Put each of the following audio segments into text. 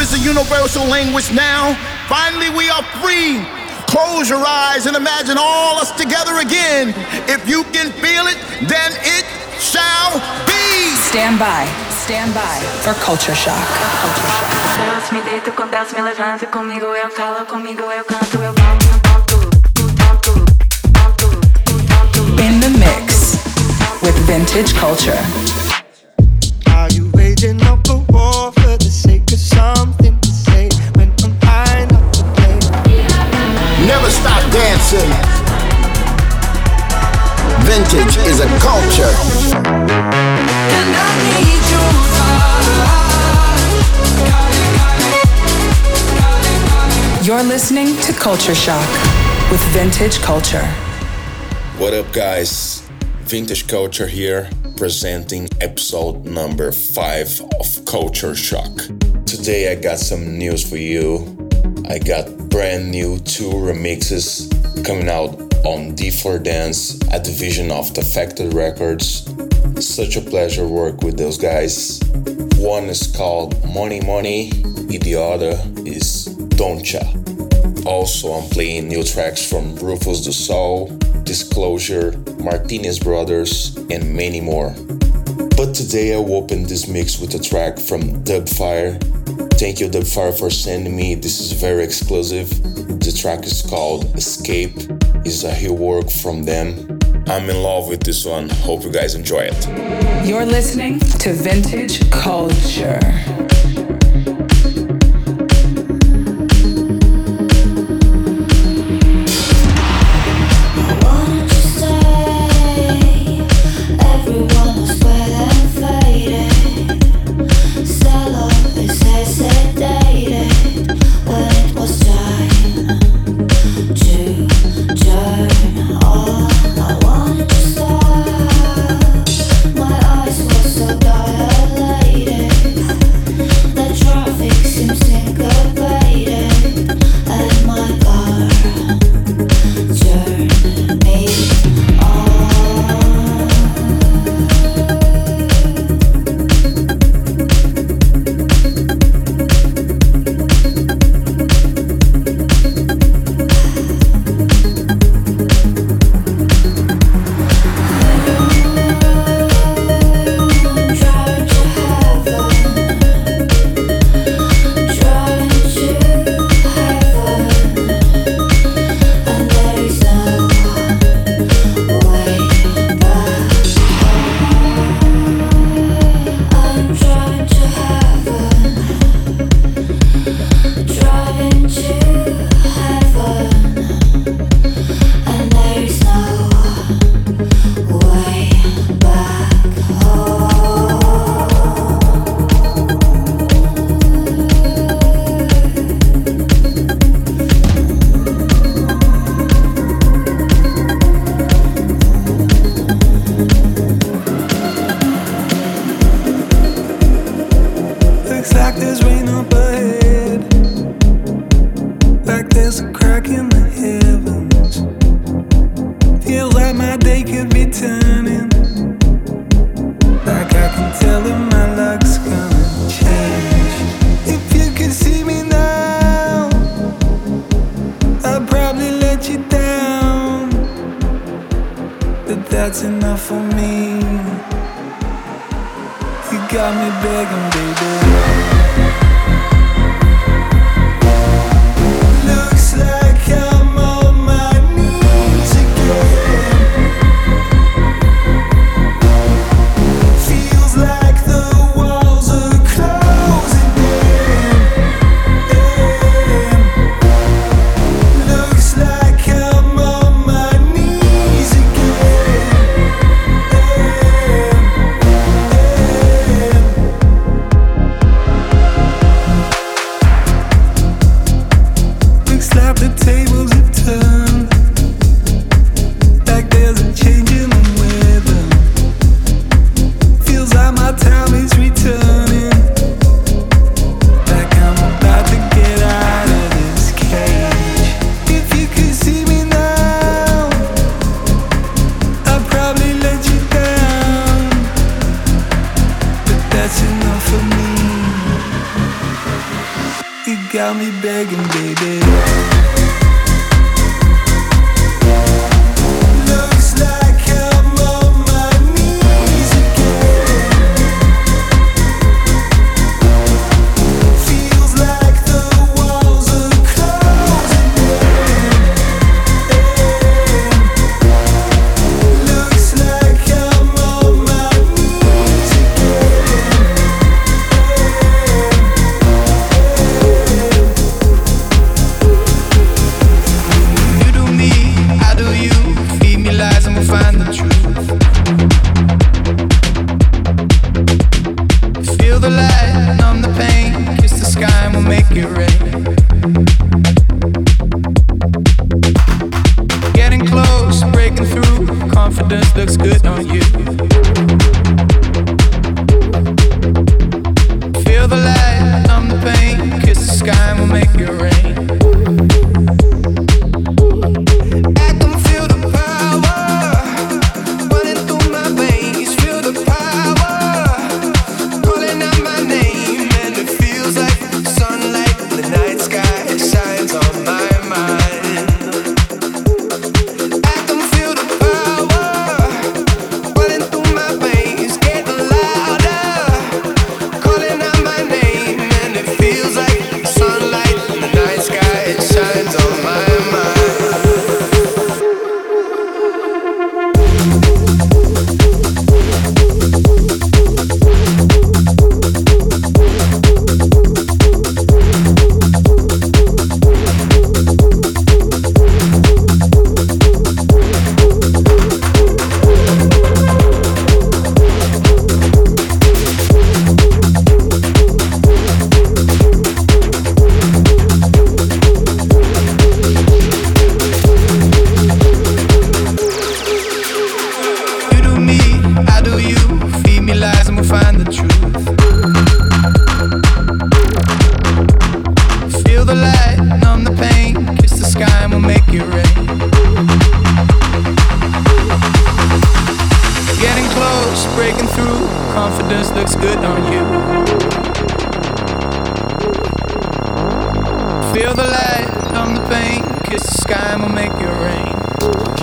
is a universal language now. Finally, we are free. Close your eyes and imagine all us together again. If you can feel it, then it shall be. Stand by. Stand by for culture shock. Culture shock. In the mix with vintage culture. Never stop dancing. Vintage is a culture. You're listening to Culture Shock with Vintage Culture. What up, guys? Vintage Culture here, presenting episode number 5 of Culture Shock. Today, I got some news for you. I got brand new two remixes coming out on D4 Dance, a division of Defected Records. Such a pleasure work with those guys. One is called Money Money, and the other is Doncha. Also, I'm playing new tracks from Rufus Du Sol, Disclosure, Martinez Brothers, and many more. But today I will open this mix with a track from Dubfire. Thank you, The Dubfire, for sending me. This is very exclusive. The track is called Escape. It's a new work from them. I'm in love with this one. Hope you guys enjoy it. You're listening to Vintage Culture. Got me begging, baby. confidence looks good on you. Feel the light on the pain, kiss the sky and we'll make it rain.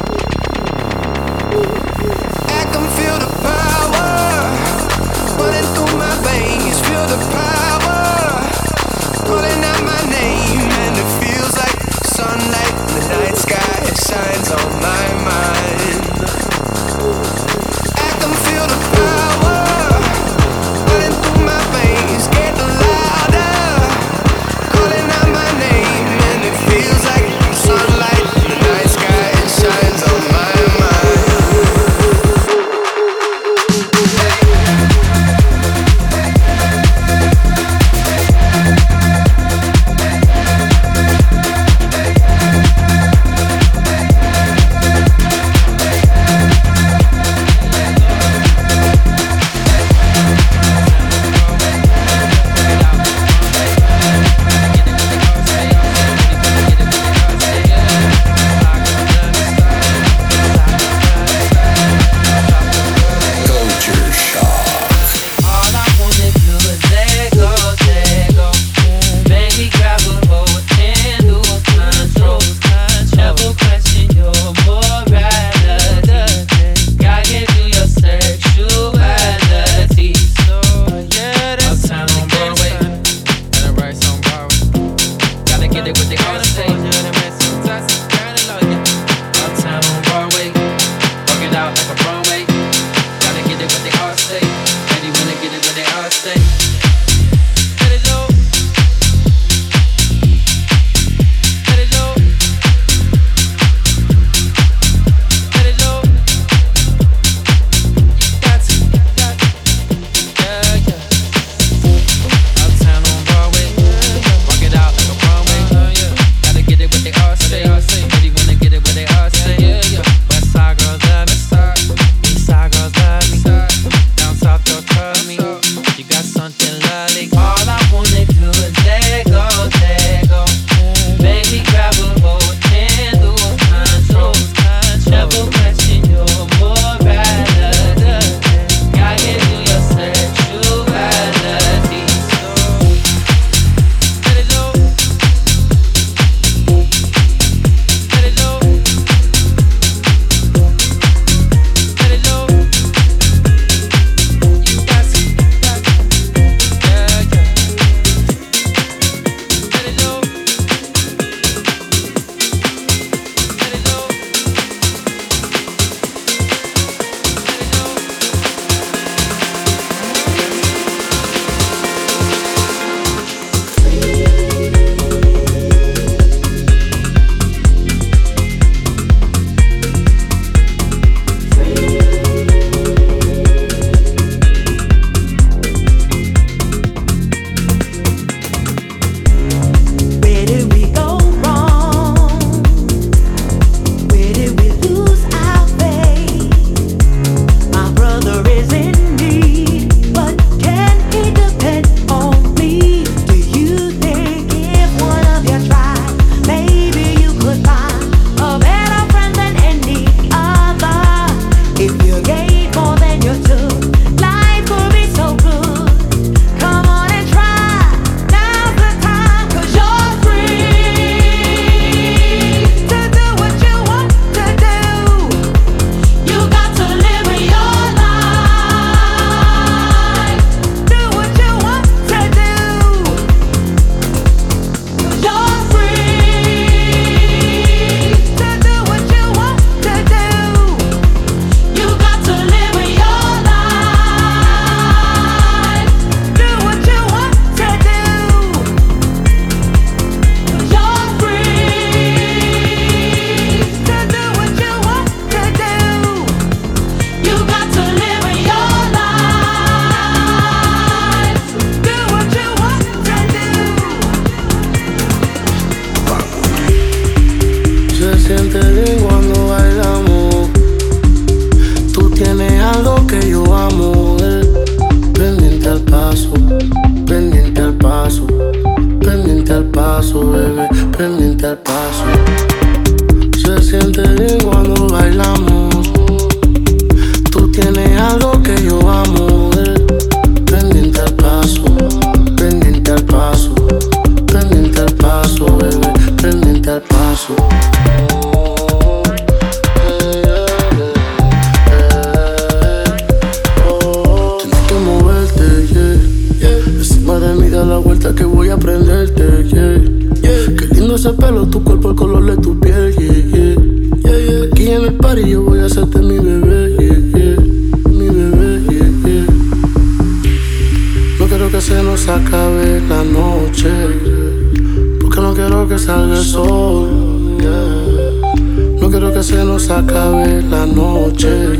No quiero que se nos acabe la noche.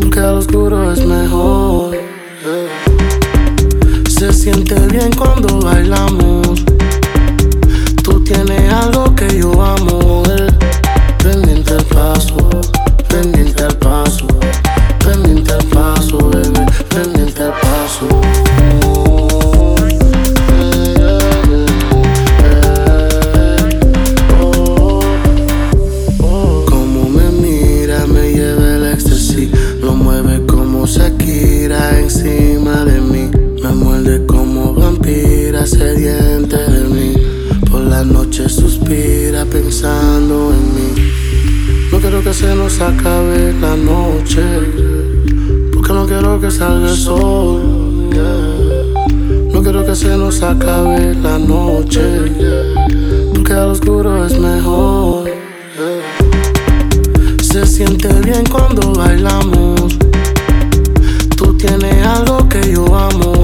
Porque al oscuro es mejor. Se siente bien cuando bailamos. Tú tienes algo que yo amo. se acabe la noche. Porque no quiero que salga el sol. No quiero que se nos acabe la noche. Porque al oscuro es mejor. Se siente bien cuando bailamos. Tú tienes algo que yo amo.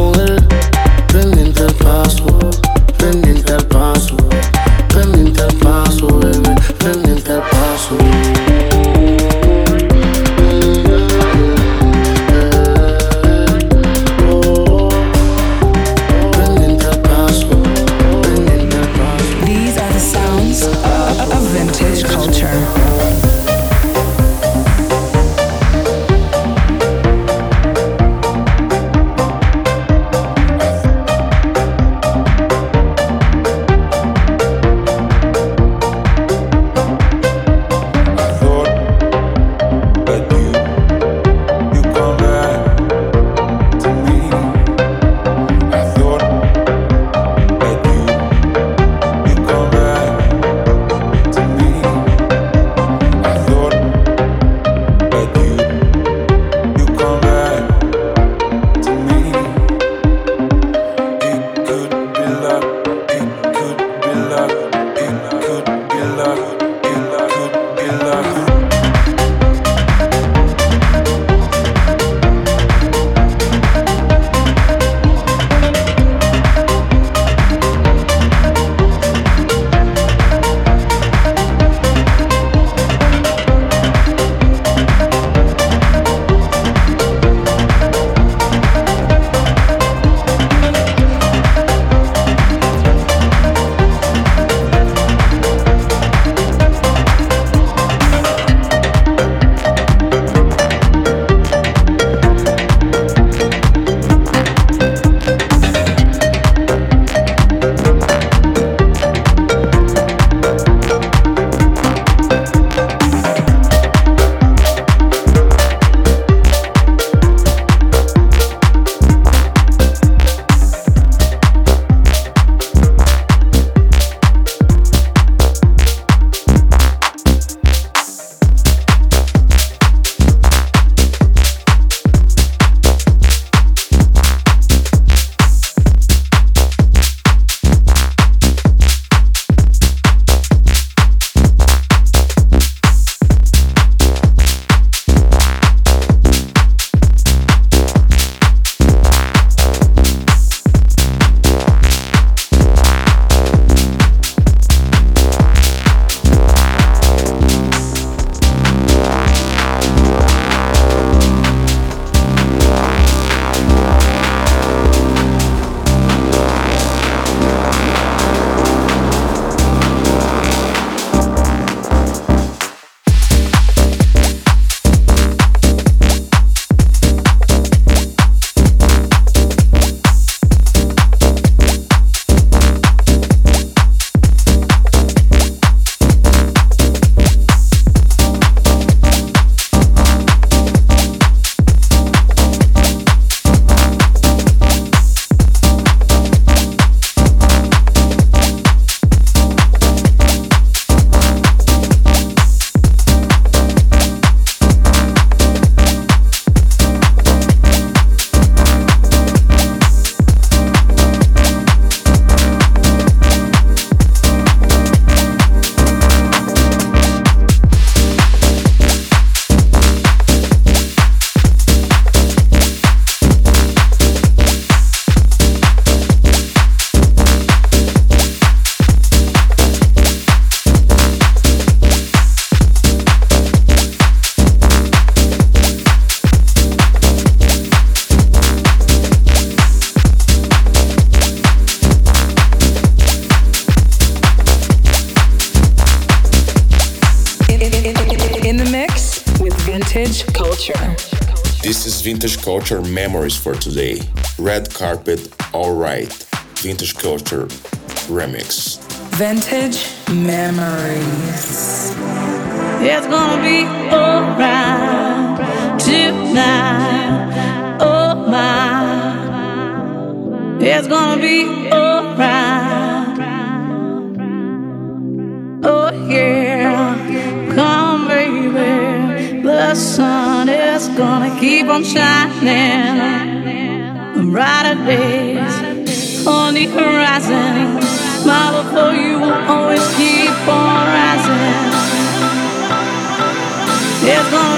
Culture Memories for today. Red Carpet Alright. Vintage Culture Remix. Vintage Memories. It's gonna be alright tonight. Oh my. It's gonna be alright. Gonna keep on shining. Brighter days on the horizon. My love for you will always keep on rising. It's gonna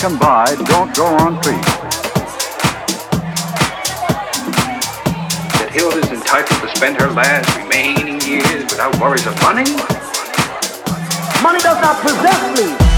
can buy don't go on free. That Hilda's entitled to spend her last remaining years without worries of money? Money does not possess me.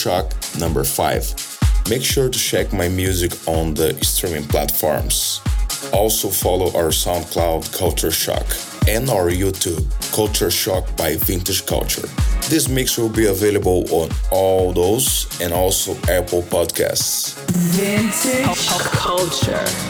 Shock number 5. Make sure to check my music on the streaming platforms. Also follow our SoundCloud Culture Shock and our YouTube Culture Shock by Vintage Culture. This mix will be available on all those and also Apple Podcasts. Vintage culture.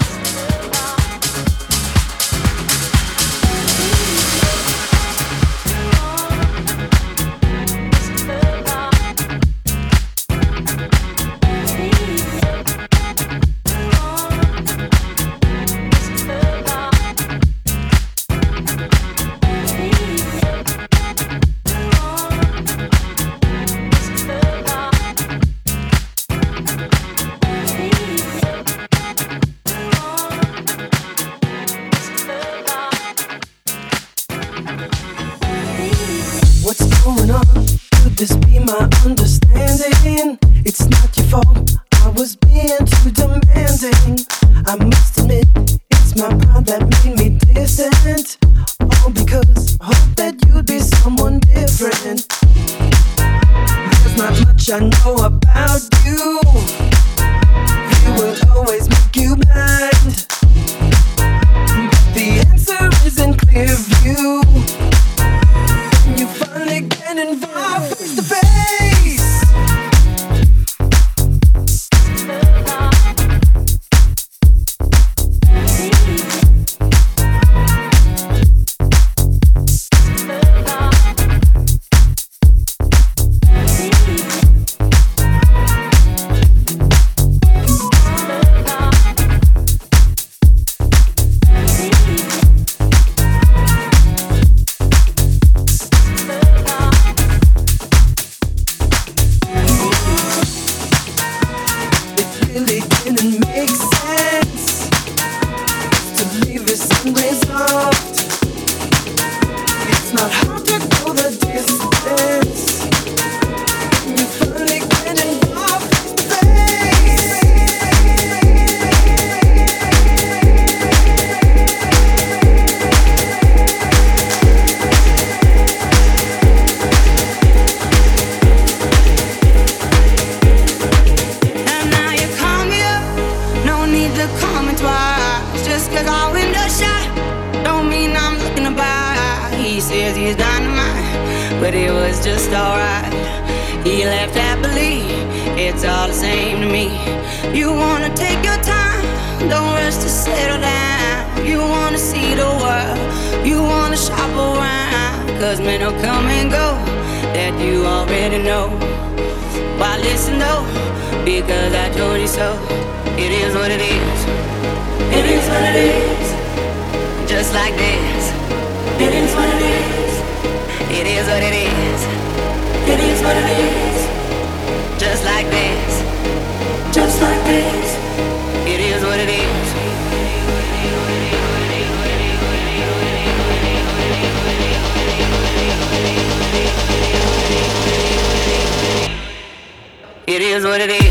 good it is.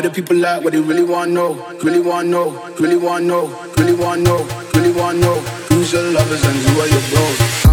Where the people at? What they really want know? Really want know? Really want know? Really want know? Really want know? Who's your lovers and who are your bros?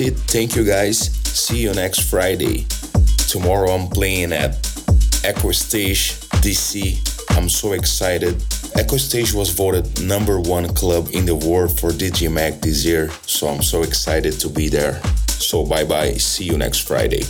It. Thank you guys. See you next Friday. Tomorrow I'm playing at Echo Stage DC. I'm so excited. Echo Stage was voted number one club in the world for DJ Mag this year, so I'm so excited to be there. So bye bye. See you next Friday.